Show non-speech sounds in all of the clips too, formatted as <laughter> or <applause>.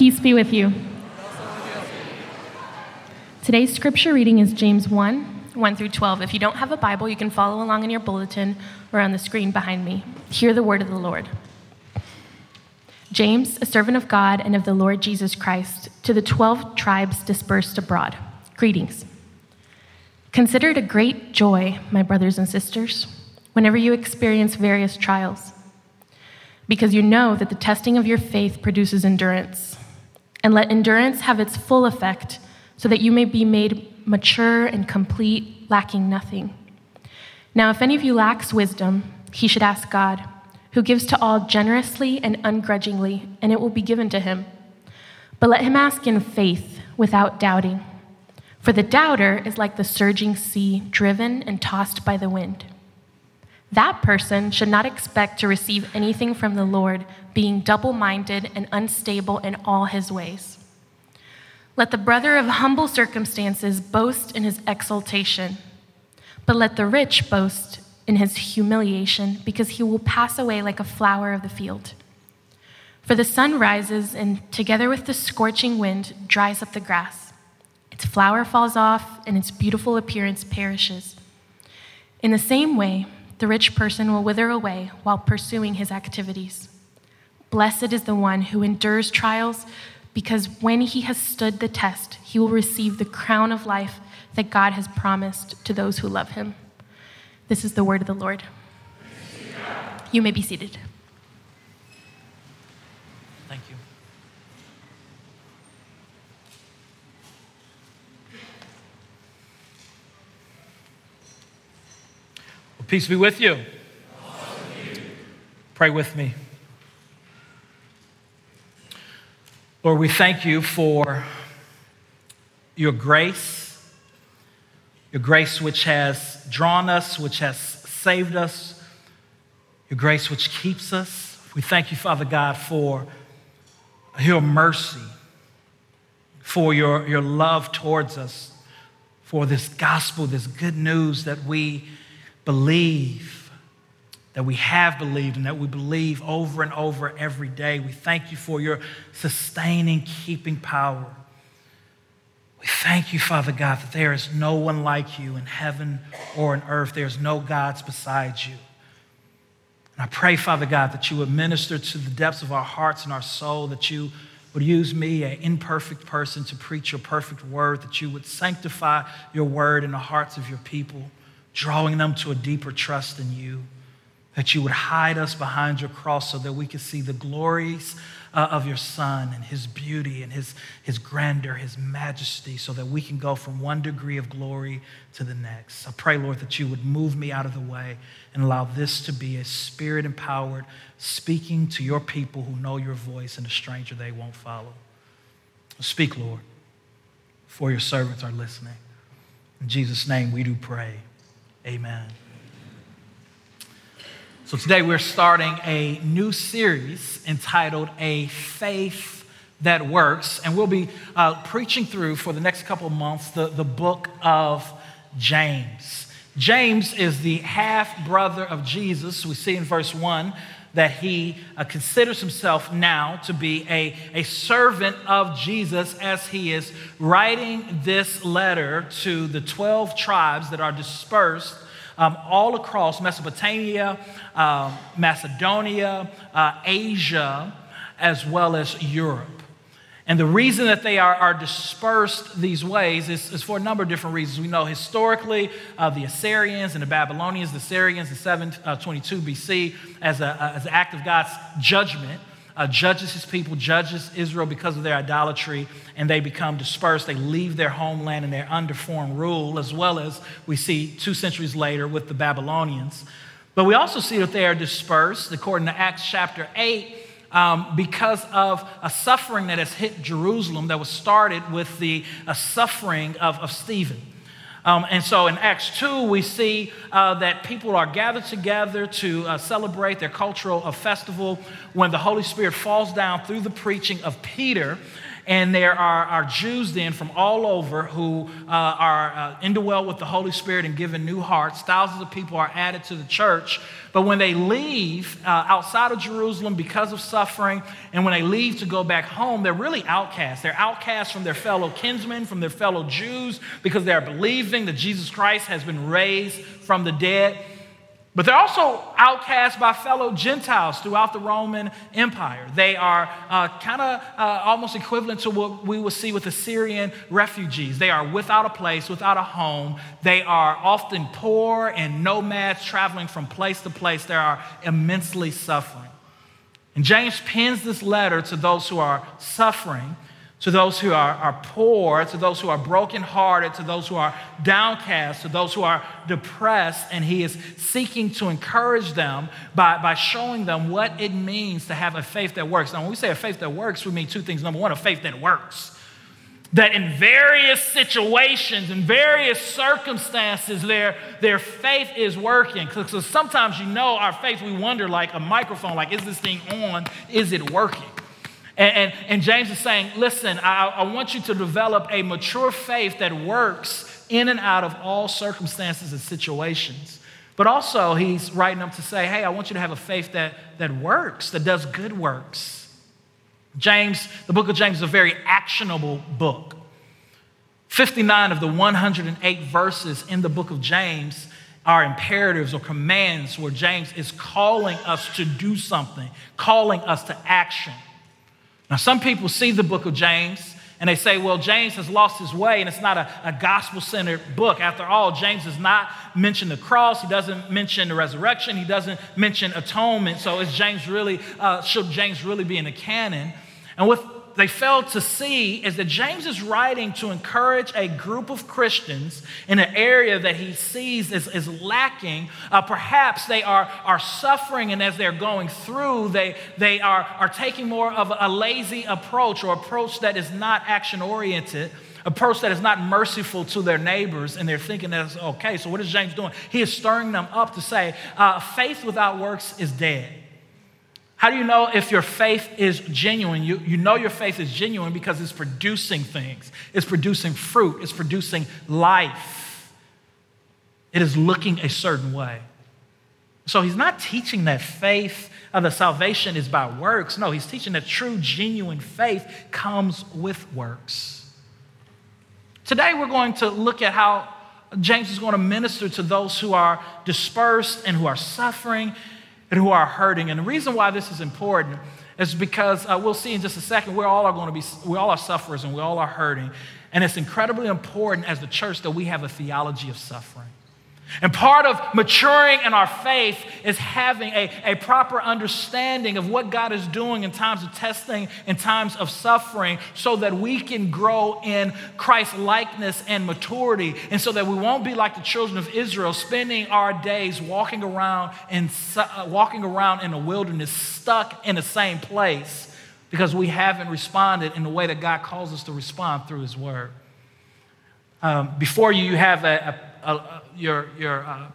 Peace be with you. Today's scripture reading is James 1 1 through 12. If you don't have a Bible, you can follow along in your bulletin or on the screen behind me. Hear the word of the Lord. James, a servant of God and of the Lord Jesus Christ, to the 12 tribes dispersed abroad. Greetings. Consider it a great joy, my brothers and sisters, whenever you experience various trials, because you know that the testing of your faith produces endurance. And let endurance have its full effect, so that you may be made mature and complete, lacking nothing. Now, if any of you lacks wisdom, he should ask God, who gives to all generously and ungrudgingly, and it will be given to him. But let him ask in faith, without doubting. For the doubter is like the surging sea, driven and tossed by the wind. That person should not expect to receive anything from the Lord, being double minded and unstable in all his ways. Let the brother of humble circumstances boast in his exaltation, but let the rich boast in his humiliation, because he will pass away like a flower of the field. For the sun rises, and together with the scorching wind, dries up the grass. Its flower falls off, and its beautiful appearance perishes. In the same way, the rich person will wither away while pursuing his activities. Blessed is the one who endures trials, because when he has stood the test, he will receive the crown of life that God has promised to those who love him. This is the word of the Lord. You may be seated. Peace be with you. Pray with me. Lord, we thank you for your grace, your grace which has drawn us, which has saved us, your grace which keeps us. We thank you, Father God, for your mercy, for your, your love towards us, for this gospel, this good news that we believe, that we have believed, and that we believe over and over every day. We thank you for your sustaining, keeping power. We thank you, Father God, that there is no one like you in heaven or in earth. There is no gods besides you. And I pray, Father God, that you would minister to the depths of our hearts and our soul, that you would use me, an imperfect person, to preach your perfect word, that you would sanctify your word in the hearts of your people drawing them to a deeper trust in you. That you would hide us behind your cross so that we could see the glories uh, of your Son and his beauty and his, his grandeur, his majesty, so that we can go from one degree of glory to the next. I pray, Lord, that you would move me out of the way and allow this to be a spirit empowered speaking to your people who know your voice and a stranger they won't follow. Speak, Lord, for your servants are listening. In Jesus' name we do pray. Amen. So today we're starting a new series entitled A Faith That Works, and we'll be uh, preaching through for the next couple months the, the book of James. James is the half brother of Jesus. We see in verse 1 that he uh, considers himself now to be a, a servant of Jesus as he is writing this letter to the 12 tribes that are dispersed um, all across Mesopotamia, uh, Macedonia, uh, Asia, as well as Europe. And the reason that they are, are dispersed these ways is, is, for a number of different reasons. We know historically uh, the Assyrians and the Babylonians, the Assyrians in 722 uh, BC, as, a, as an act of God's judgment, uh, judges his people, judges Israel because of their idolatry, and they become dispersed. They leave their homeland and they're under foreign rule, as well as we see two centuries later with the Babylonians. But we also see that they are dispersed, according to Acts chapter 8 um, because of a suffering that has hit Jerusalem that was started with the suffering of, of Stephen. Um, and so in Acts 2, we see uh, that people are gathered together to uh, celebrate their cultural uh, festival when the Holy Spirit falls down through the preaching of Peter. And there are, are Jews then from all over who uh, are uh, indwelled with the Holy Spirit and given new hearts. Thousands of people are added to the church. But when they leave uh, outside of Jerusalem because of suffering, and when they leave to go back home, they're really outcasts. They're outcasts from their fellow kinsmen, from their fellow Jews, because they're believing that Jesus Christ has been raised from the dead. But they're also outcast by fellow Gentiles throughout the Roman Empire. They are uh, kind of uh, almost equivalent to what we would see with Assyrian refugees. They are without a place, without a home. They are often poor and nomads traveling from place to place. They are immensely suffering. And James pens this letter to those who are suffering to those who are, are poor, to those who are brokenhearted, to those who are downcast, to those who are depressed, and he is seeking to encourage them by, by showing them what it means to have a faith that works. Now, when we say a faith that works, we mean two things. Number one, a faith that works. That in various situations, in various circumstances, their, their faith is working. Because sometimes you know our faith, we wonder like a microphone, like, is this thing on? Is it working? And, and, and, James is saying, listen, I, I want you to develop a mature faith that works in and out of all circumstances and situations. But also, he's writing them to say, hey, I want you to have a faith that, that works, that does good works. James, the book of James is a very actionable book. 59 of the 108 verses in the book of James are imperatives or commands where James is calling us to do something, calling us to action. Now, some people see the book of James and they say, well, James has lost his way and it's not a, a gospel centered book. After all, James does not mention the cross, he doesn't mention the resurrection, he doesn't mention atonement. So, is James really, uh, should James really be in the canon? And with they fail to see is that James is writing to encourage a group of Christians in an area that he sees is, is lacking. Uh, perhaps they are, are suffering, and as they're going through, they, they are, are taking more of a lazy approach or approach that is not action oriented approach that is not merciful to their neighbors, and they're thinking that's okay. So, what is James doing? He is stirring them up to say, uh, faith without works is dead. How do you know if your faith is genuine? You, you know your faith is genuine because it's producing things, it's producing fruit, it's producing life. It is looking a certain way. So he's not teaching that faith of the salvation is by works. No, he's teaching that true, genuine faith comes with works. Today we're going to look at how James is going to minister to those who are dispersed and who are suffering and who are hurting. And the reason why this is important is because uh, we'll see in just a second, we all are going to be, we all are sufferers and we all are hurting. And it's incredibly important as the church that we have a theology of suffering. And part of maturing in our faith is having a, a proper understanding of what God is doing in times of testing, in times of suffering, so that we can grow in Christ likeness and maturity, and so that we won't be like the children of Israel, spending our days walking around in, uh, walking around in the wilderness, stuck in the same place, because we haven't responded in the way that God calls us to respond through His Word. Um, before you, you have a, a, a your, your, uh,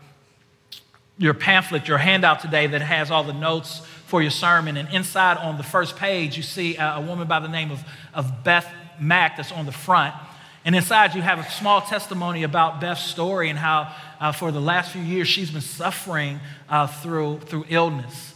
your pamphlet, your handout today that has all the notes for your sermon. And inside on the first page, you see a, woman by the name of, of Beth Mack that's on the front. And inside, you have a small testimony about Beth's story and how, uh, for the last few years, she's been suffering uh, through, through illness.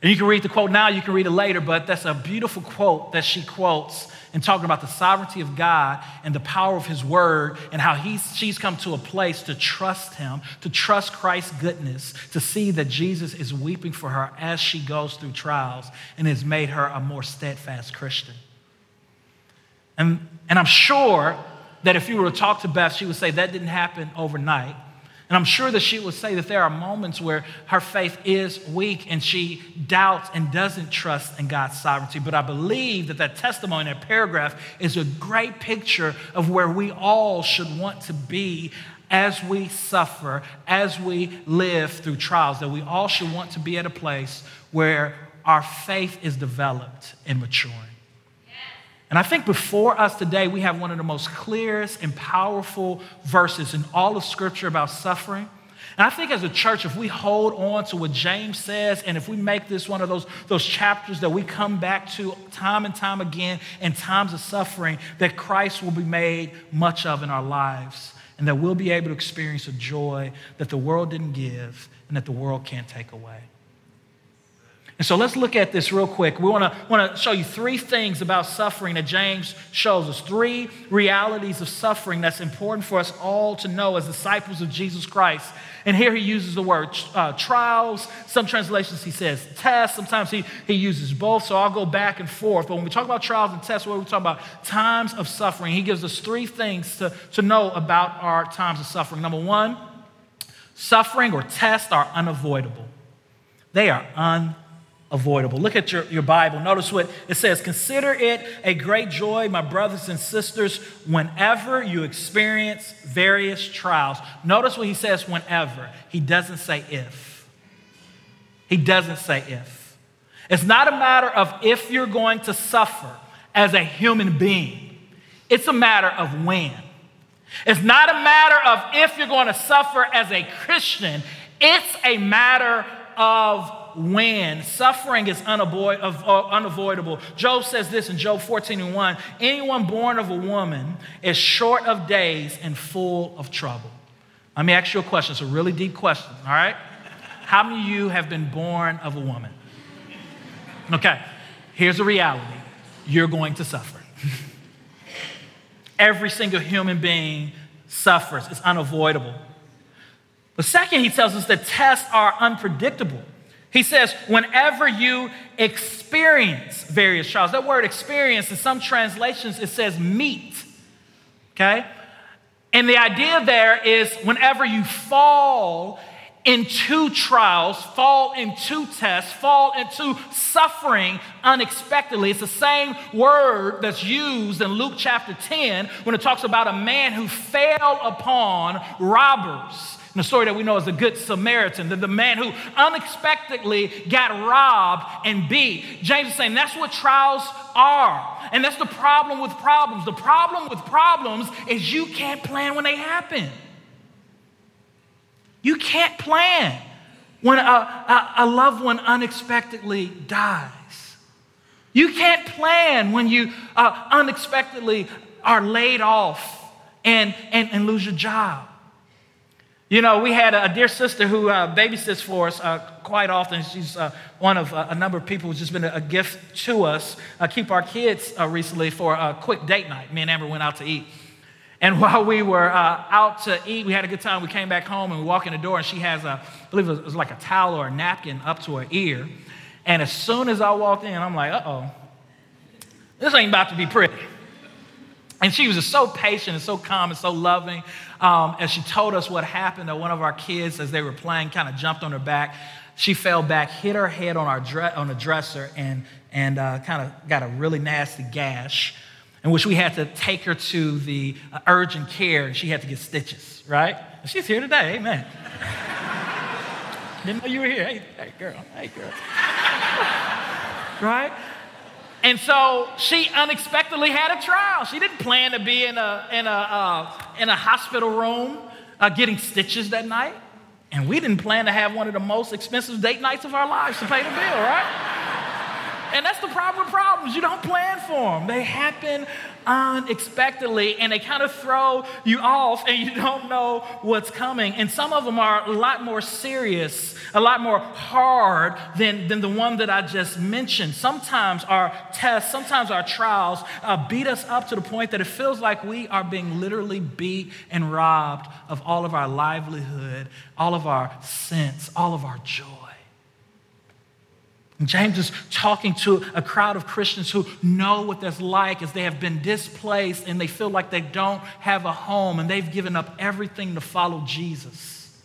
And you can read the quote now, you can read it later, but that's a beautiful quote that she quotes and talking about the sovereignty of God and the power of His Word and how he's, she's come to a place to trust Him, to trust Christ's goodness, to see that Jesus is weeping for her as she goes through trials and has made her a more steadfast Christian. And, and I'm sure that if you were to talk to Beth, she would say that didn't happen overnight. And I'm sure that she would say that there are moments where her faith is weak and she doubts and doesn't trust in God's sovereignty. But I believe that that testimony, that paragraph, is a great picture of where we all should want to be as we suffer, as we live through trials, that we all should want to be at a place where our faith is developed and maturing. And I think before us today, we have one of the most clearest and powerful verses in all of Scripture about suffering. And I think as a church, if we hold on to what James says, and if we make this one of those, those chapters that we come back to time and time again in times of suffering, that Christ will be made much of in our lives, and that we'll be able to experience a joy that the world didn't give and that the world can't take away. And so let's look at this real quick. We want to want to show you three things about suffering that James shows us. Three realities of suffering that's important for us all to know as disciples of Jesus Christ. And here he uses the word uh, trials. Some translations he says tests. Sometimes he, he uses both. So I'll go back and forth. But when we talk about trials and tests, what we talk about times of suffering. He gives us three things to, to know about our times of suffering. Number one, suffering or tests are unavoidable. They are unavoidable avoidable. Look at your, your Bible. Notice what it says Consider it a great joy, my brothers and sisters, whenever you experience various trials. Notice what he says whenever. He doesn't say if. He doesn't say if. It's not a matter of if you're going to suffer as a human being, it's a matter of when. It's not a matter of if you're going to suffer as a Christian, it's a matter of when. Suffering is uh, unavoidable. Job says this in Job 14 and 1 anyone born of a woman is short of days and full of trouble. Let me ask you a question. It's a really deep question, all right? How many of you have been born of a woman? Okay, here's the reality you're going to suffer. <laughs> Every single human being suffers, it's unavoidable. But second, he tells us that tests are unpredictable. He says, whenever you experience various trials, that word experience in some translations it says meet. Okay? And the idea there is whenever you fall into trials, fall into tests, fall into suffering unexpectedly. It's the same word that's used in Luke chapter 10 when it talks about a man who fell upon robbers. The story that we know is the Good Samaritan, the, the man who unexpectedly got robbed and beat. James is saying that's what trials are. And that's the problem with problems. The problem with problems is you can't plan when they happen. You can't plan when a, a, a loved one unexpectedly dies. You can't plan when you uh, unexpectedly are laid off and, and, and lose your job. You know, we had a, dear sister who uh, babysits for us uh, quite often. She's uh, one of uh, a number of people who's just been a, gift to us. Uh, keep our kids uh, recently for a quick date night. Me and Amber went out to eat. And <laughs> while we were out to eat, we had a good time. We came back home and we walk in the door, and she has a, I believe it was like a towel or a napkin up to her ear. And as soon as I walked in, I'm like, uh oh, this ain't about to be pretty. And she was just so patient and so calm and so loving. Um, as she told us what happened, that one of our kids, as they were playing, kind of jumped on her back. She fell back, hit her head on, our dre- on the dresser, and, and uh, kind of got a really nasty gash, in which we had to take her to the uh, urgent care, and she had to get stitches, right? She's here today, amen. <laughs> Didn't know you were here. Hey, hey girl, hey, girl. <laughs> right? And so she unexpectedly had a trial. She didn't plan to be in a, in a, uh, in a hospital room uh, getting stitches that night. And we didn't plan to have one of the most expensive date nights of our lives to pay the bill, right? And that's the problem with problems. You don't plan for them, they happen unexpectedly and they kind of throw you off and you don't know what's coming. And some of them are a lot more serious, a lot more hard than, than the one that I just mentioned. Sometimes our tests, sometimes our trials uh, beat us up to the point that it feels like we are being literally beat and robbed of all of our livelihood, all of our sense, all of our joy. James is talking to a crowd of Christians who know what that's like as they have been displaced and they feel like they don't have a home and they've given up everything to follow Jesus.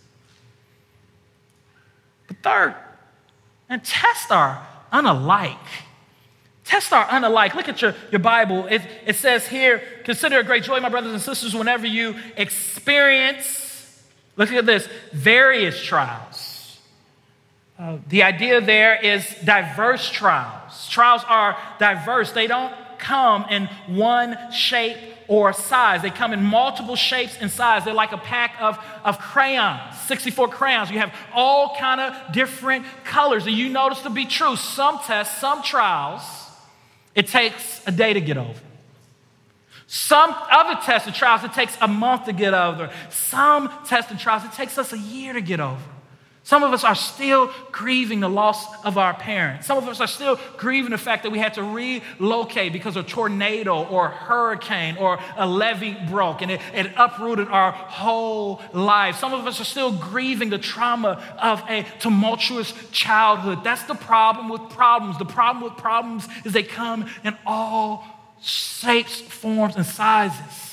But third, and tests are unalike. Tests are unalike. Look at your, your Bible. It, it says here, consider a great joy, my brothers and sisters, whenever you experience, look at this, various trials the idea there is diverse trials. Trials are diverse. They don't come in one shape or size. They come in multiple shapes and size. They're like a pack of, of crayons, 64 crayons. You have all kind of different colors. And you notice to be true, some tests, some trials, it takes a day to get over. Some other tests and trials, it takes a month to get over. Some tests and trials, it takes us a year to get over. Some of us are still grieving the loss of our parents. Some of us are still grieving the fact that we had to relocate because a tornado or hurricane or a levee broke and it, it uprooted our whole life. Some of us are still grieving the trauma of a tumultuous childhood. That's the problem with problems. The problem with problems is they come in all shapes, forms, and sizes.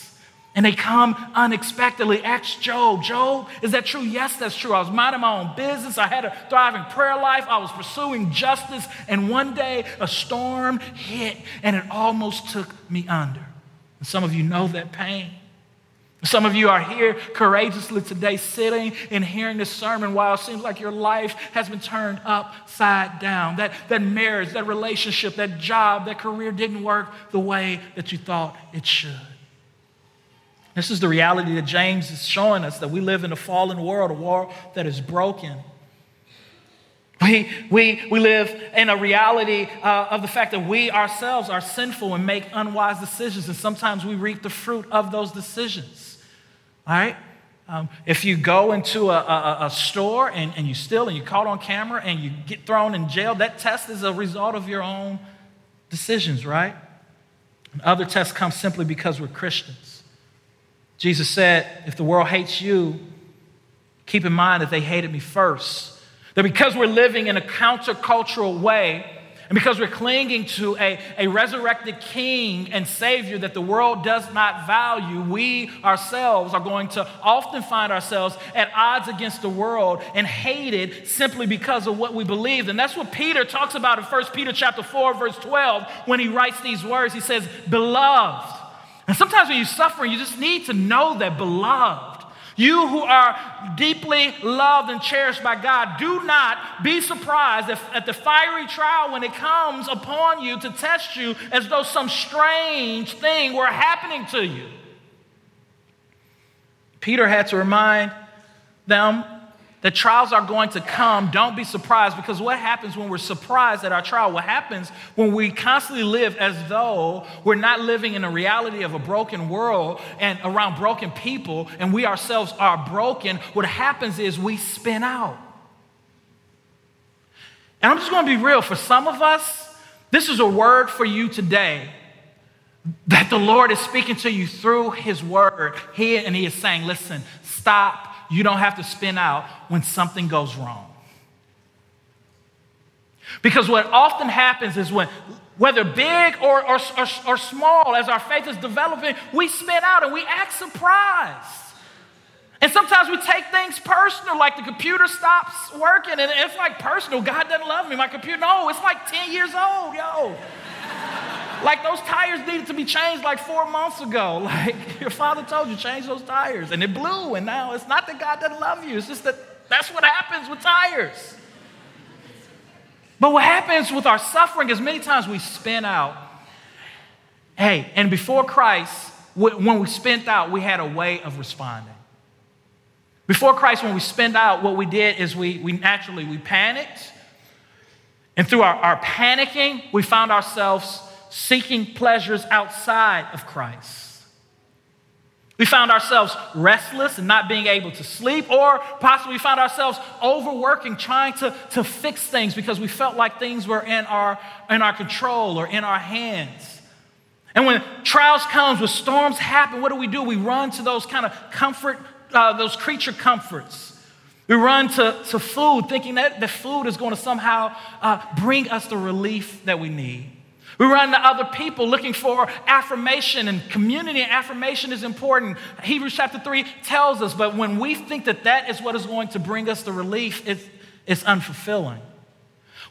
And they come unexpectedly. Ask Job. Job, is that true? Yes, that's true. I was minding my own business. I had a thriving prayer life. I was pursuing justice. And one day a storm hit and it almost took me under. And some of you know that pain. Some of you are here courageously today, sitting and hearing this sermon while it seems like your life has been turned upside down. That, that marriage, that relationship, that job, that career didn't work the way that you thought it should. This is the reality that James is showing us that we live in a fallen world, a world that is broken. We, we, we live in a reality uh, of the fact that we ourselves are sinful and make unwise decisions, and sometimes we reap the fruit of those decisions. All right? Um, if you go into a, a, a, store and, and you steal and you're caught on camera and you get thrown in jail, that test is a result of your own decisions, right? And other tests come simply because we're Christians. Jesus said, If the world hates you, keep in mind that they hated me first. That because we're living in a countercultural way, and because we're clinging to a, a resurrected king and savior that the world does not value, we ourselves are going to often find ourselves at odds against the world and hated simply because of what we believe. And that's what Peter talks about in 1 Peter chapter 4, verse 12, when he writes these words. He says, Beloved. And sometimes when you're suffering, you just need to know that, beloved, you who are deeply loved and cherished by God, do not be surprised if, at the fiery trial when it comes upon you to test you as though some strange thing were happening to you. Peter had to remind them that trials are going to come. Don't be surprised because what happens when we're surprised at our trial? What happens when we constantly live as though we're not living in a reality of a broken world and around broken people and we ourselves are broken? What happens is we spin out. And I'm just going to be real. For some of us, this is a word for you today that the Lord is speaking to you through His word. He, and He is saying, listen, stop you don't have to spin out when something goes wrong. Because what often happens is when, whether big or, or, or, or, small, as our faith is developing, we spin out and we act surprised. And sometimes we take things personal, like the computer stops working, and it's like personal. God doesn't love me. My computer, no, it's like 10 years old, yo. Like those tires needed to be changed like four months ago. <laughs> Like your father told you, change those tires. And it blew. And now it's not that God doesn't love you, it's just that that's what happens with tires. But what happens with our suffering is many times we spin out. Hey, and before Christ, when we spent out, we had a way of responding. Before Christ, when we spent out, what we did is we, we naturally we panicked. And through our, our panicking, we found ourselves seeking pleasures outside of Christ. We found ourselves restless and not being able to sleep, or possibly we found ourselves overworking, trying to, to fix things because we felt like things were in our, in our control or in our hands. And when trials comes, when storms happen, what do we do? We run to those kind of comfort, uh, those creature comforts. We run to, to food, thinking that the food is going to somehow uh, bring us the relief that we need. We run to other people looking for affirmation, and community affirmation is important. Hebrews chapter 3 tells us, but when we think that that is what is going to bring us the relief, it's, it's unfulfilling.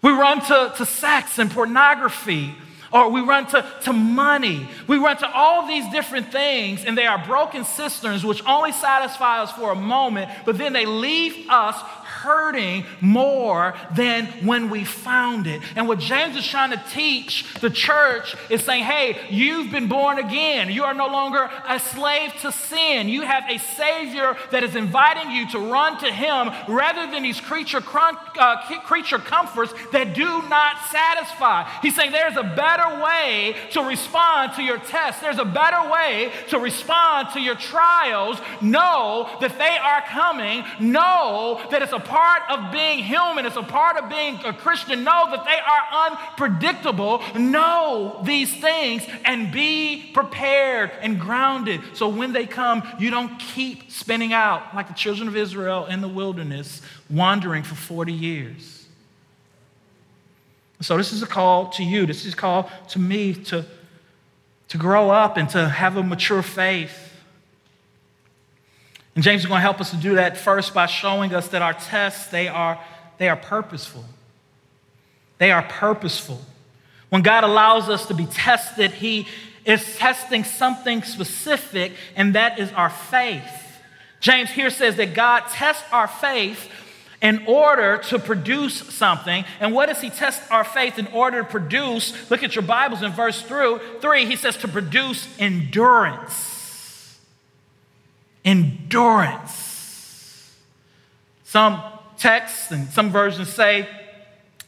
We run to, to sex and pornography, or we run to, to money. We run to all these different things, and they are broken cisterns which only satisfy us for a moment, but then they leave us hurting more than when we found it. And what James is trying to teach the church is saying, hey, you've been born again. You are no longer a slave to sin. You have a Savior that is inviting you to run to Him rather than these creature, uh, creature comforts that do not satisfy. He's saying there's a better way to respond to your test, there's a better way to respond to your trials. Know that they are coming. Know that it's a part of being human, it's a part of being a Christian. Know that they are unpredictable. Know these things and be prepared and grounded so when they come, you don't keep spinning out like the children of Israel in the wilderness, wandering for 40 years. So, this is a call to you. This is a call to me to, to grow up and to have a mature faith. And James is going to help us to do that first by showing us that our tests, they are, they are purposeful. They are purposeful. When God allows us to be tested, He is testing something specific, and that is our faith. James here says that God tests our faith in order to produce something. And what does he test our faith in order to produce? Look at your Bibles in verse through 3, he says to produce endurance endurance. Some texts and some versions say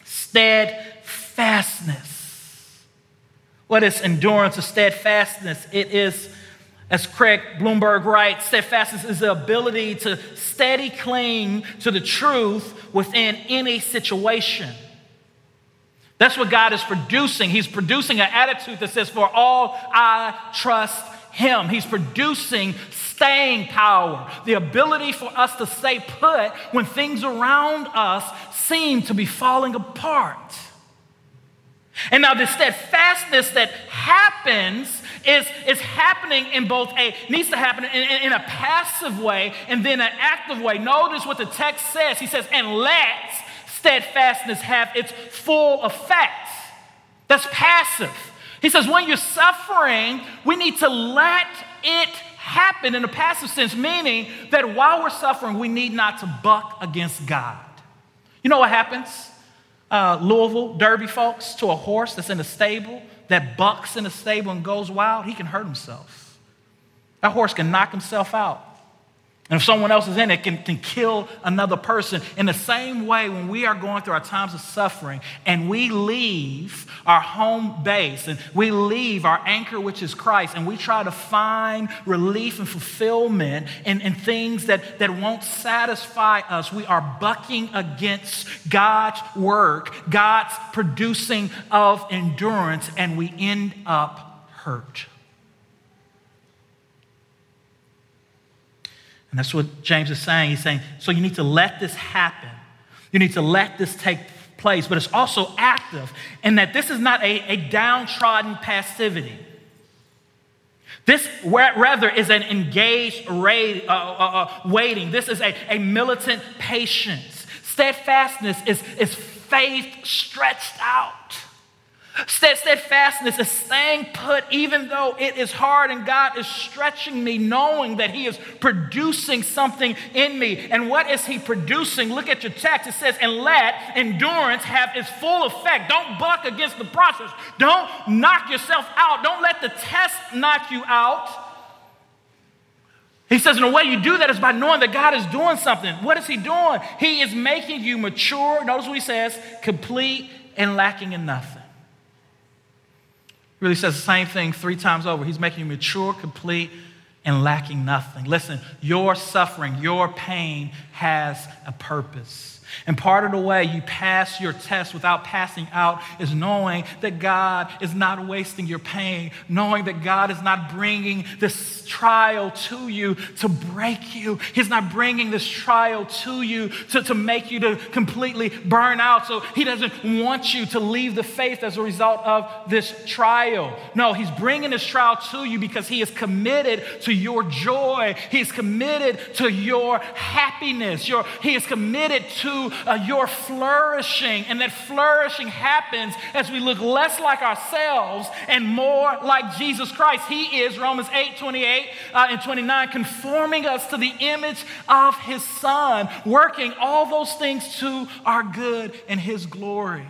steadfastness. What is endurance or steadfastness? It is, as Craig Blomberg writes, steadfastness is the ability to steady cling to the truth within any situation. That's what God is producing. He's producing an attitude that says, For all I trust Him. He's producing staying power, the ability for us to stay put when things around us seem to be falling apart. And now, the steadfastness that happens is, is happening in both a, needs to happen in, in, in, a passive way and then an active way. Notice what the text says. He says, and let steadfastness have its full effect. That's passive. He says, when you're suffering, we need to let it happen in a passive sense, meaning that while we're suffering, we need not to buck against God. You know what happens? Uh, Louisville, Derby folks, to a horse that's in a stable that bucks in a stable and goes wild, he can hurt himself. That horse can knock himself out. And if someone else is in it, can, can kill another person. In the same way, when we are going through our times of suffering and we leave our home base and we leave our anchor, which is Christ, and we try to find relief and fulfillment in, in things that, that won't satisfy us, we are bucking against God's work, God's producing of endurance, and we end up hurt. And that's what James is saying. He's saying, so you need to let this happen. You need to let this take place, but it's also active in that this is not a, a downtrodden passivity. This rather is an engaged uh, uh, uh, waiting. This is a, a militant patience. Steadfastness is, is faith stretched out. Steadfastness is staying put even though it is hard and God is stretching me, knowing that He is producing something in me. And what is He producing? Look at your text. It says, and let endurance have its full effect. Don't buck against the process. Don't knock yourself out. Don't let the test knock you out. He says, in the way you do that is by knowing that God is doing something. What is He doing? He is making you mature. Notice what He says complete and lacking in nothing really says the same thing three times over. He's making you mature, complete, and lacking nothing. Listen, your suffering, your pain has a purpose. And part of the way you pass your test without passing out is knowing that God is not wasting your pain, knowing that God is not bringing this trial to you to break you. He's not bringing this trial to you to, to make you to completely burn out. So He doesn't want you to leave the faith as a result of this trial. No, He's bringing this trial to you because He is committed to your joy. He is committed to your happiness. Your, he is committed to uh, your flourishing. And that flourishing happens as we look less like ourselves and more like Jesus Christ. He is, Romans 8 28 uh, and 29, conforming us to the image of His Son, working all those things to our good and His glory.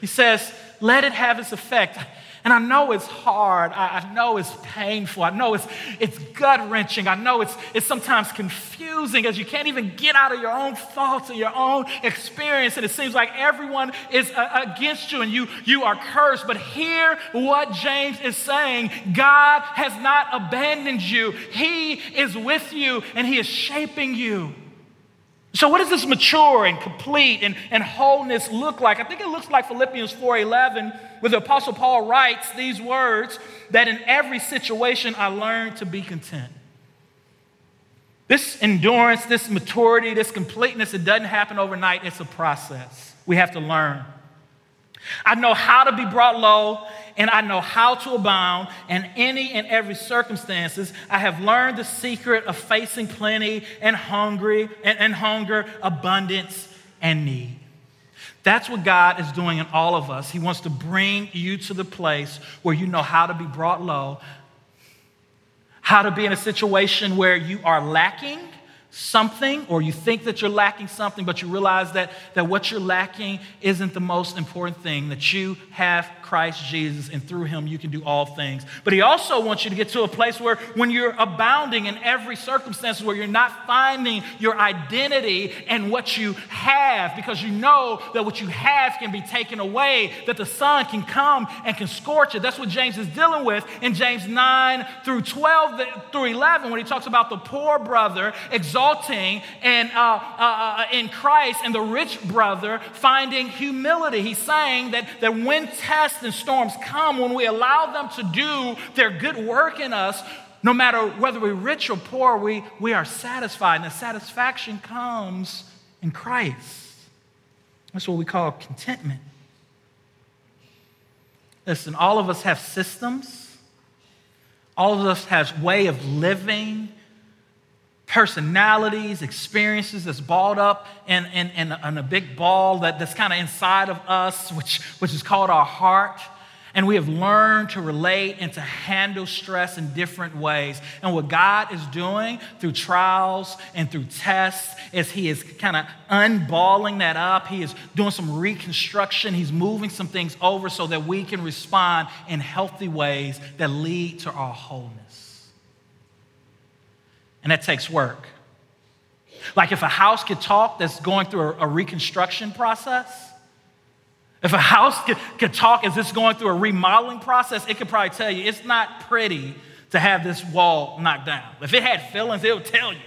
He says, let it have its effect. And I know it's hard. I, I know it's painful. I know it's, it's gut wrenching. I know it's, it's sometimes confusing as you can't even get out of your own thoughts and your own experience. And it seems like everyone is uh, against you and you, you are cursed. But hear what James is saying God has not abandoned you, He is with you and He is shaping you. So, what does this mature and complete and, and wholeness look like? I think it looks like Philippians 4:11, where the Apostle Paul writes these words that in every situation I learn to be content. This endurance, this maturity, this completeness, it doesn't happen overnight. It's a process. We have to learn. I know how to be brought low and I know how to abound in any and every circumstances. I have learned the secret of facing plenty and hungry and, and hunger, abundance and need. That's what God is doing in all of us. He wants to bring you to the place where you know how to be brought low, how to be in a situation where you are lacking something or you think that you're lacking something, but you realize that, that what you're lacking isn't the most important thing, that you have Christ Jesus and through him you can do all things. But he also wants you to get to a place where when you're abounding in every circumstance, where you're not finding your identity and what you have because you know that what you have can be taken away, that the sun can come and can scorch it. That's what James is dealing with in James 9 through 12 through 11 when he talks about the poor brother exalting exalting and, uh, uh, uh, in Christ and the rich brother finding humility. He's saying that, that when tests and storms come, when we allow them to do their good work in us, no matter whether we're rich or poor, we, we are satisfied. And the satisfaction comes in Christ. That's what we call contentment. Listen, all of us have systems. All of us has way of living personalities, experiences that's balled up in, in, in, a, in a big ball that, that's kind of inside of us, which, which is called our heart. And we have learned to relate and to handle stress in different ways. And what God is doing through trials and through tests is He is kind of unballing that up. He is doing some reconstruction. He's moving some things over so that we can respond in healthy ways that lead to our wholeness. And that takes work. Like if a house could talk that's going through a, a reconstruction process, if a house could, could talk as it's going through a remodeling process, it could probably tell you it's not pretty to have this wall knocked down. If it had feelings, it would tell you.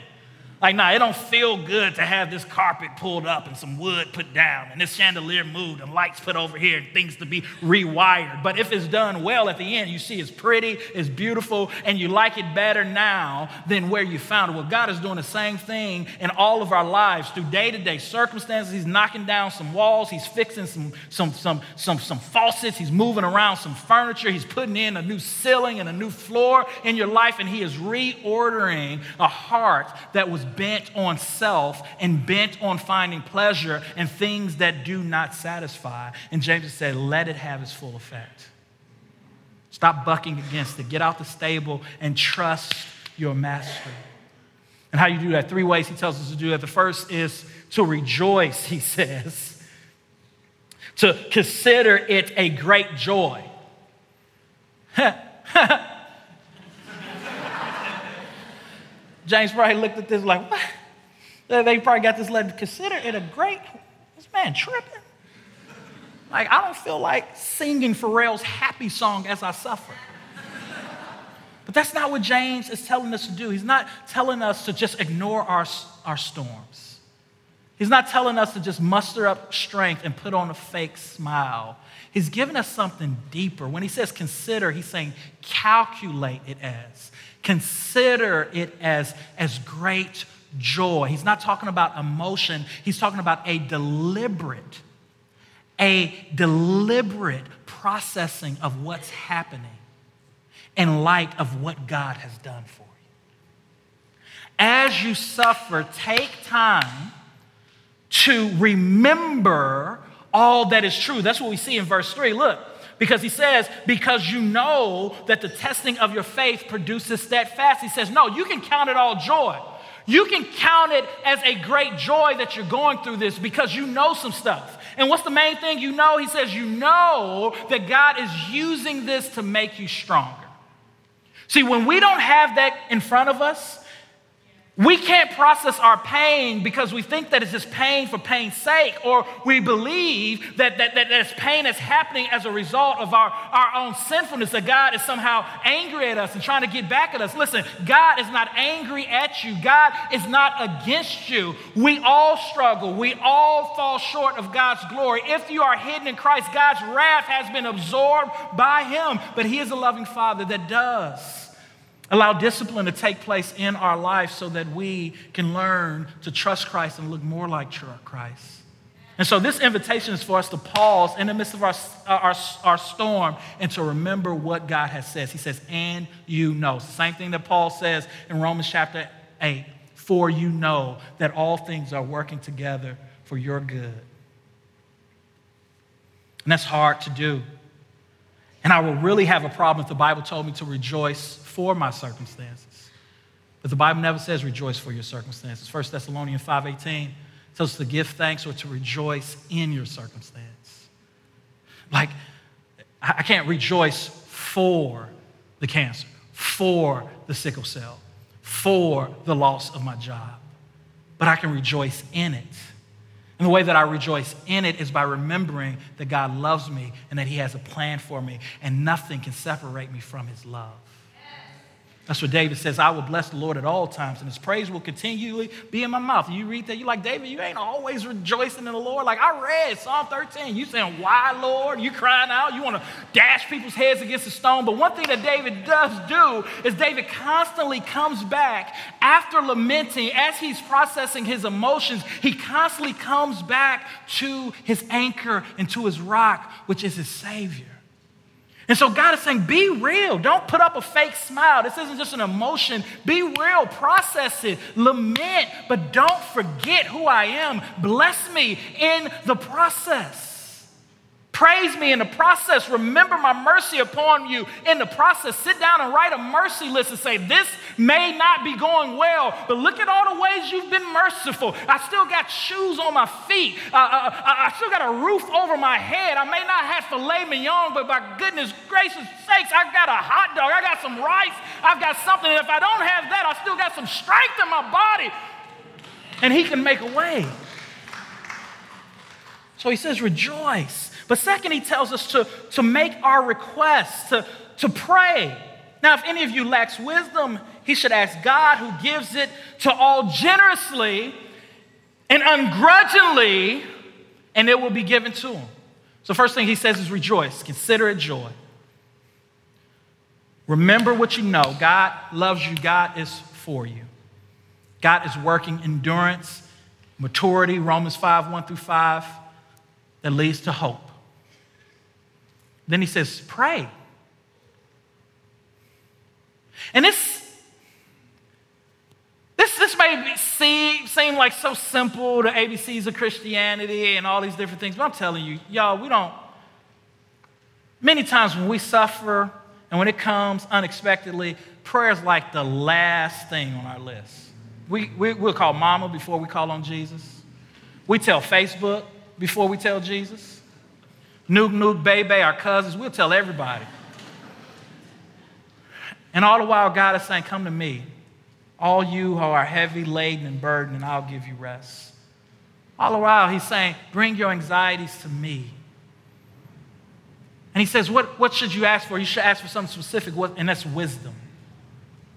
Like, nah, it don't feel good to have this carpet pulled up and some wood put down and this chandelier moved and lights put over here and things to be rewired. But if it's done well at the end, you see it's pretty, it's beautiful, and you like it better now than where you found it. Well, God is doing the same thing in all of our lives through day to day circumstances. He's knocking down some walls, He's fixing some, some, some, some, some faucets, He's moving around some furniture, He's putting in a new ceiling and a new floor in your life, and He is reordering a heart that was bent on self and bent on finding pleasure and things that do not satisfy. And James said, let it have its full effect. Stop bucking against it. Get out the stable and trust your master. And how you do that? Three ways he tells us to do that. The first is to rejoice, he <laughs> says, to consider it a great joy. <laughs> James probably looked at this like, what? They probably got this letter. To consider it a great, this man tripping. Like, I don't feel like singing Pharrell's happy song as I suffer. But that's not what James is telling us to do. He's not telling us to just ignore our, our storms. He's not telling us to just muster up strength and put on a fake smile. He's giving us something deeper. When he says consider, he's saying calculate it as. Consider it as, as great joy. He's not talking about emotion, he's talking about a deliberate, a deliberate processing of what's happening in light of what God has done for you. As you suffer, take time to remember all that is true. That's what we see in verse 3. Look, because he says, because you know that the testing of your faith produces steadfast. He says, no, you can count it all joy. You can count it as a great joy that you're going through this because you know some stuff. And what's the main thing you know? He says, you know that God is using this to make you stronger. See, when we don't have that in front of us, we can't process our pain because we think that it's just pain for pain's sake, or we believe that, that, that this pain is happening as a result of our, our own sinfulness, that God is somehow angry at us and trying to get back at us. Listen, God is not angry at you, God is not against you. We all struggle, we all fall short of God's glory. If you are hidden in Christ, God's wrath has been absorbed by Him, but He is a loving Father that does Allow discipline to take place in our life so that we can learn to trust Christ and look more like Christ. And so, this invitation is for us to pause in the midst of our, uh, our, our storm and to remember what God has said. He says, and you know. Same thing that Paul says in Romans chapter 8 for you know that all things are working together for your good. And that's hard to do. And I will really have a problem if the Bible told me to rejoice for my circumstances. But the Bible never says rejoice for your circumstances. 1 Thessalonians 5.18 tells us to give thanks or to rejoice in your circumstance. Like, I can't rejoice for the cancer, for the sickle cell, for the loss of my job, but I can rejoice in it. And the way that I rejoice in it is by remembering that God loves me and that He has a plan for me, and nothing can separate me from His love. That's what David says, I will bless the Lord at all times, and his praise will continually be in my mouth. You read that, you're like, David, you ain't always rejoicing in the Lord. Like I read Psalm 13. You saying, Why, Lord? You crying out, you want to dash people's heads against a stone. But one thing that David does do is David constantly comes back after lamenting, as he's processing his emotions, he constantly comes back to his anchor and to his rock, which is his Savior. And so God is saying, be real. Don't put up a fake smile. This isn't just an emotion. Be real. Process it. Lament, but don't forget who I am. Bless me in the process. Praise me in the process. Remember my mercy upon you in the process. Sit down and write a mercy list and say, This may not be going well, but look at all the ways you've been merciful. I still got shoes on my feet. Uh, uh, uh I still got a roof over my head. I may not have filet mignon, but by goodness gracious sakes, I got a hot dog. I got some rice. I've got something. And if I don't have that, I still got some strength in my body. And He can make a way. So He says, Rejoice. But second, he tells us to, to make our requests, to, to pray. Now, if any of you lacks wisdom, he should ask God who gives it to all generously and ungrudgingly, and it will be given to him. So, first thing he says is rejoice, consider it joy. Remember what you know God loves you, God is for you. God is working endurance, maturity, Romans 5 1 through 5, that leads to hope. Then he says, pray. And this, this, this may seem, seem like so simple, the ABCs of Christianity and all these different things, but I'm telling you, y'all, we don't. Many times when we suffer and when it comes unexpectedly, prayer is like the last thing on our list. We, we, we'll call mama before we call on Jesus. We tell Facebook before we tell Jesus. Nuke, Nuke, Bebe, our cousins, we'll tell everybody. And all the while, God is saying, Come to me, all you who are heavy laden and burdened, and I'll give you rest. All the while, He's saying, Bring your anxieties to me. And He says, What, what should you ask for? You should ask for something specific, and that's wisdom.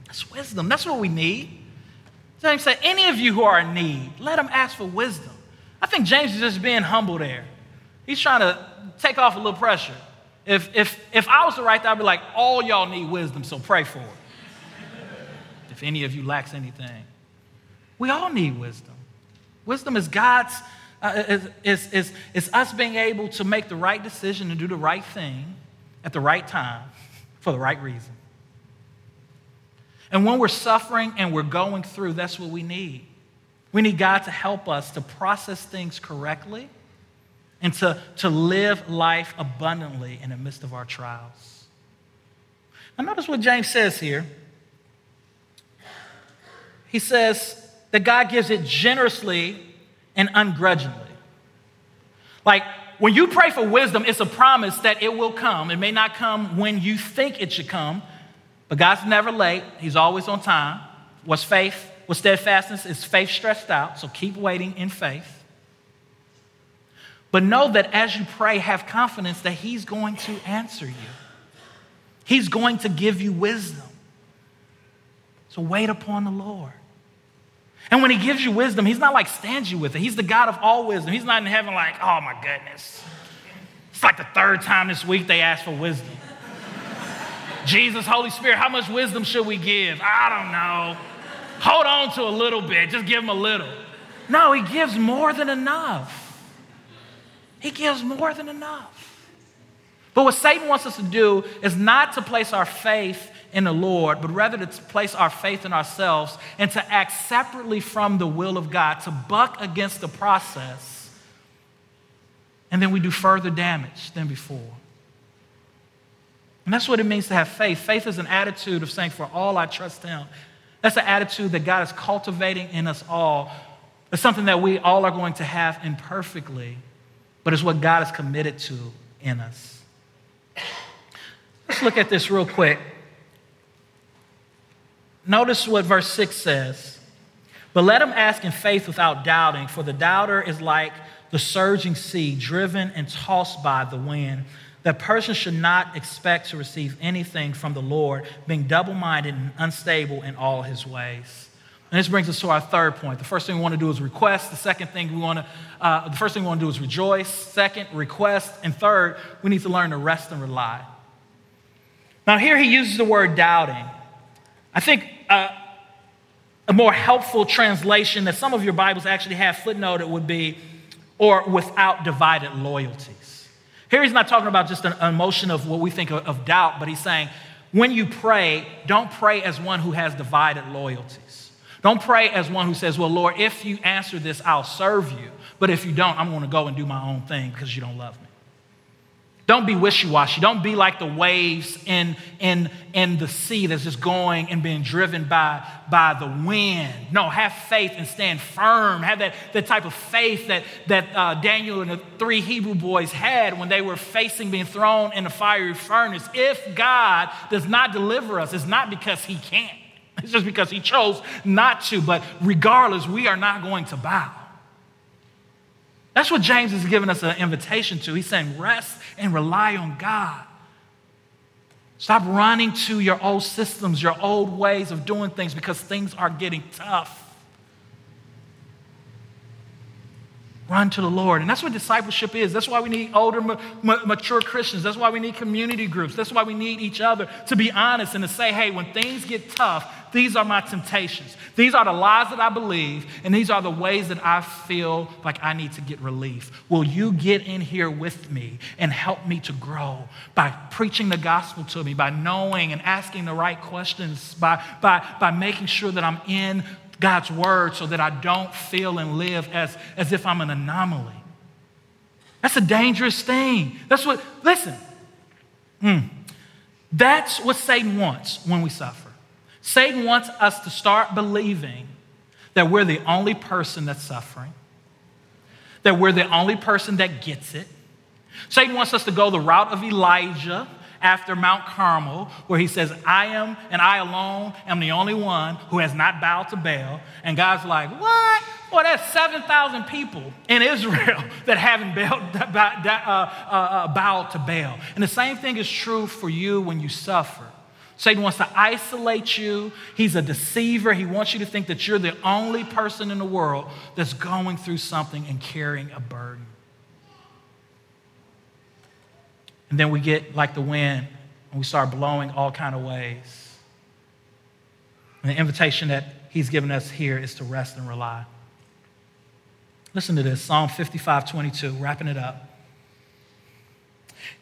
That's wisdom. That's what we need. James said, Any of you who are in need, let them ask for wisdom. I think James is just being humble there. He's trying to take off a little pressure. If, if, if I was to write that, I'd be like, all y'all need wisdom, so pray for it. <laughs> if any of you lacks anything. We all need wisdom. Wisdom is God's, uh, is, is, is, is us being able to make the right decision and do the right thing at the right time <laughs> for the right reason. And when we're suffering and we're going through, that's what we need. We need God to help us to process things correctly and to, to live life abundantly in the midst of our trials. Now, notice what James says here. He says that God gives it generously and ungrudgingly. Like, when you pray for wisdom, it's a promise that it will come. It may not come when you think it should come, but God's never late. He's always on time. What's faith? What's steadfastness? Is faith stressed out. So keep waiting in faith. But know that as you pray, have confidence that He's going to answer you. He's going to give you wisdom. So wait upon the Lord. And when he gives you wisdom, he's not like stands you with it. He's the God of all wisdom. He's not in heaven like, oh my goodness. It's like the third time this week they asked for wisdom. Jesus, Holy Spirit, how much wisdom should we give? I don't know. Hold on to a little bit, just give him a little. No, he gives more than enough. He gives more than enough. But what Satan wants us to do is not to place our faith in the Lord, but rather to place our faith in ourselves and to act separately from the will of God, to buck against the process. And then we do further damage than before. And that's what it means to have faith. Faith is an attitude of saying, For all I trust Him. That's an attitude that God is cultivating in us all. It's something that we all are going to have imperfectly, but it's what God is committed to in us. Let's look at this real quick. Notice what verse 6 says. But let him ask in faith without doubting, for the doubter is like the surging sea, driven and tossed by the wind. That person should not expect to receive anything from the Lord, being double minded and unstable in all his ways. And this brings us to our third point. The first thing we want to do is request. The second thing we want to, uh, the first thing we want to do is rejoice. Second, request. And third, we need to learn to rest and rely. Now, here he uses the word doubting. I think uh, a more helpful translation that some of your Bibles actually have footnoted would be, or without divided loyalties. Here he's not talking about just an emotion of what we think of, of doubt, but he's saying, when you pray, don't pray as one who has divided loyalties. Don't pray as one who says, Well, Lord, if you answer this, I'll serve you. But if you don't, I'm going to go and do my own thing because you don't love me. Don't be wishy washy. Don't be like the waves in, in, in the sea that's just going and being driven by, by the wind. No, have faith and stand firm. Have that, that type of faith that, that uh, Daniel and the three Hebrew boys had when they were facing being thrown in the fiery furnace. If God does not deliver us, it's not because he can't, it's just because he chose not to. But regardless, we are not going to bow. That's what James is giving us an invitation to. He's saying, rest and rely on God. Stop running to your old systems, your old ways of doing things because things are getting tough. Run to the Lord. And that's what discipleship is. That's why we need older, mature Christians. That's why we need community groups. That's why we need each other to be honest and to say, hey, when things get tough, these are my temptations. These are the lies that I believe, and these are the ways that I feel like I need to get relief. Will you get in here with me and help me to grow by preaching the gospel to me, by knowing and asking the right questions, by, by, by making sure that I'm in God's word so that I don't feel and live as, as if I'm an anomaly? That's a dangerous thing. That's what, listen, mm, that's what Satan wants when we suffer. Satan wants us to start believing that we're the only person that's suffering, that we're the only person that gets it. Satan wants us to go the route of Elijah after Mount Carmel, where he says, I am and I alone am the only one who has not bowed to Baal. And God's like, What? Well, there's 7,000 people in Israel <laughs> that haven't <laughs> bowed, uh, uh, uh, bowed to Baal. And the same thing is true for you when you suffer. Satan wants to isolate you. He's a deceiver. He wants you to think that you're the only person in the world that's going through something and carrying a burden. And then we get like the wind and we start blowing all kind of ways. And the invitation that he's given us here is to rest and rely. Listen to this Psalm 55 22, wrapping it up.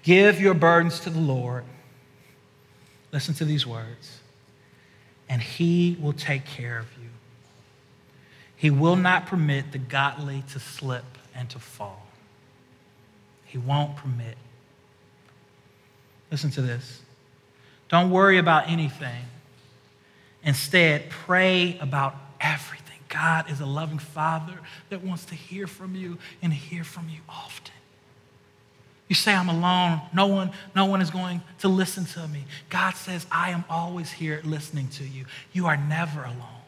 Give your burdens to the Lord Listen to these words. And he will take care of you. He will not permit the godly to slip and to fall. He won't permit. Listen to this. Don't worry about anything. Instead, pray about everything. God is a loving Father that wants to hear from you and hear from you often. You say, I'm alone. No one, no one is going to listen to me. God says, I am always here listening to you. You are never alone.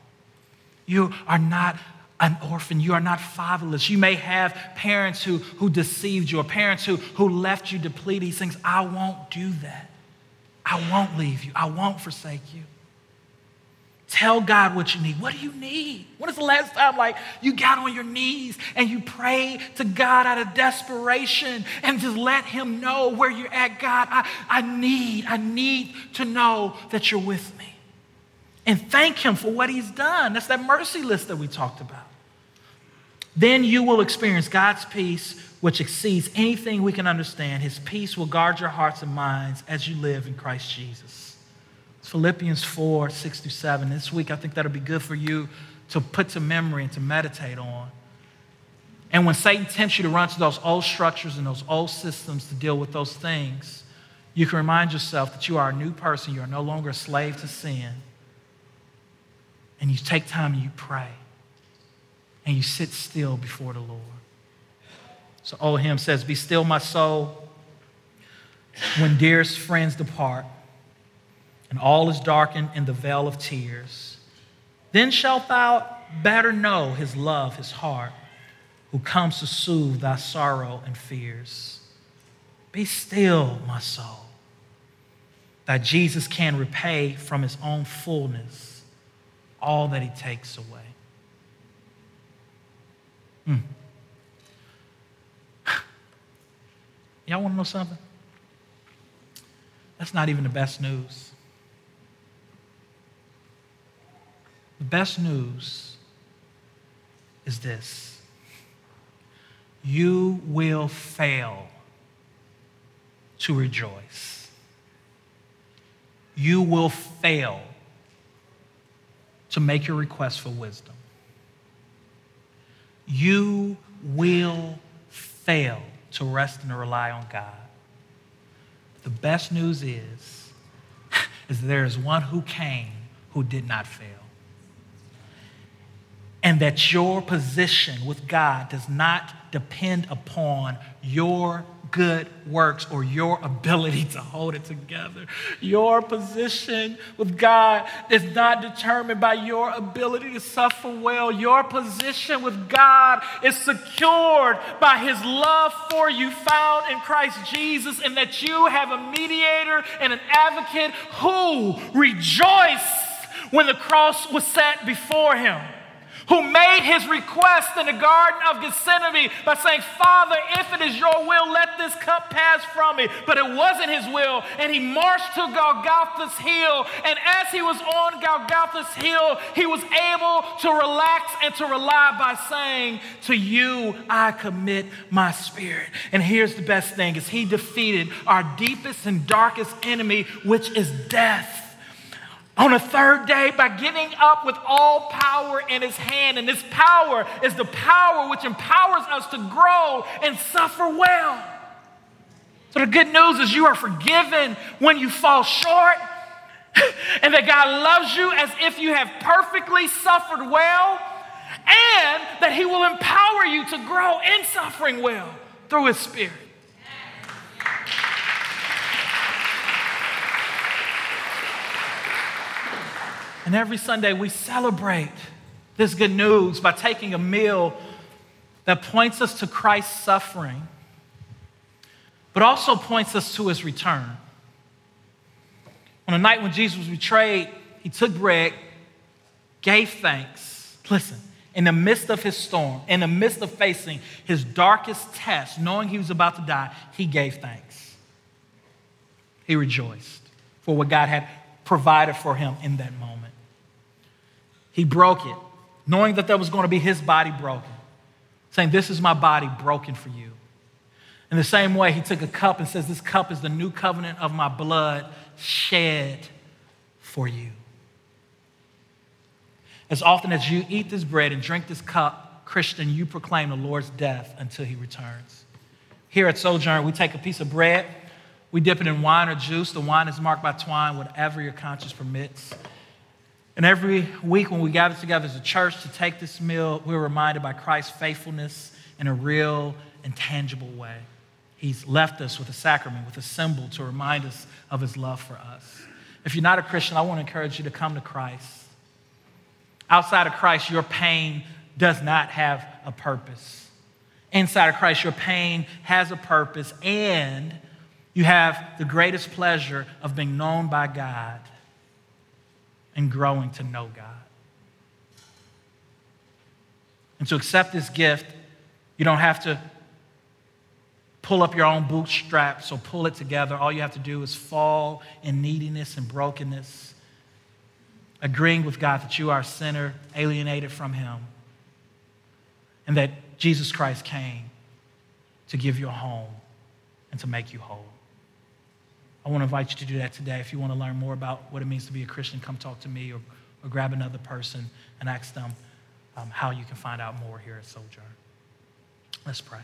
You are not an orphan. You are not fatherless. You may have parents who, who deceived you or parents who, who left you depleted. He says, I won't do that. I won't leave you. I won't forsake you. Tell God what you need. What do you need? When is the last time like you got on your knees and you prayed to God out of desperation and just let him know where you're at, God? I, I need, I need to know that you're with me. And thank him for what he's done. That's that mercy list that we talked about. Then you will experience God's peace, which exceeds anything we can understand. His peace will guard your hearts and minds as you live in Christ Jesus. Philippians 4, 6 through 7. This week, I think that'll be good for you to put to memory and to meditate on. And when Satan tempts you to run to those old structures and those old systems to deal with those things, you can remind yourself that you are a new person. You are no longer a slave to sin. And you take time and you pray. And you sit still before the Lord. So, old hymn says, Be still, my soul, when dearest friends depart and all is darkened in the veil of tears. Then shalt thou better know his love, his heart, who comes to soothe thy sorrow and fears. Be still, my soul, that Jesus can repay from his own fullness all that he takes away. Hmm. <sighs> Y'all want to know something? That's not even the best news. Best news is this you will fail to rejoice. You will fail to make your request for wisdom. You will fail to rest and rely on God. The best news is, <laughs> is there is one who came who did not fail and that your position with God does not depend upon your good works or your ability to hold it together. Your position with God is not determined by your ability to suffer well. Your position with God is secured by His love for you, found in Christ Jesus, and that you have a mediator and an advocate who rejoiced when the cross was set before Him who made his request in the Garden of Gethsemane by saying, Father, if it is your will, let this cup pass from me. But it wasn't his will. And he marched to Golgotha's hill. And as he was on Golgotha's hill, he was able to relax and to rely by saying, To you I commit my spirit. And here's the best thing is he defeated our deepest and darkest enemy, which is death on a third day by getting up with all power in his hand. And this power is the power which empowers us to grow and suffer well. So the good news is you are forgiven when you fall short, <laughs> and that God loves you as if you have perfectly suffered well, and that he will empower you to grow in suffering well through his spirit. And every Sunday we celebrate this good news by taking a meal that points us to Christ's suffering, but also points us to his return. On the night when Jesus was betrayed, he took bread, gave thanks. Listen, in the midst of his storm, in the midst of facing his darkest test, knowing he was about to die, he gave thanks. He rejoiced for what God had provided for him in that moment. He broke it, knowing that that was going to be his body broken, saying, This is my body broken for you. In the same way, he took a cup and says, This cup is the new covenant of my blood shed for you. As often as you eat this bread and drink this cup, Christian, you proclaim the Lord's death until he returns. Here at Sojourn, we take a piece of bread, we dip it in wine or juice. The wine is marked by twine, whatever your conscience permits. And every week when we gather together as a church to take this meal, we're reminded by Christ's faithfulness in a real and tangible way. He's left us with a sacrament, with a symbol to remind us of his love for us. If you're not a Christian, I want to encourage you to come to Christ. Outside of Christ, your pain does not have a purpose. Inside of Christ, your pain has a purpose, and you have the greatest pleasure of being known by God and growing to know God. And to accept this gift, you don't have to pull up your own bootstraps or pull it together. All you have to do is fall in neediness and brokenness, agreeing with God that you are a sinner, alienated from Him, and that Jesus Christ came to give you a home and to make you whole. I want to invite you to do that today. If you want to learn more about what it means to be a Christian, come talk to me or, or grab another person and ask them um, how you can find out more here at Sojourn. Let's pray.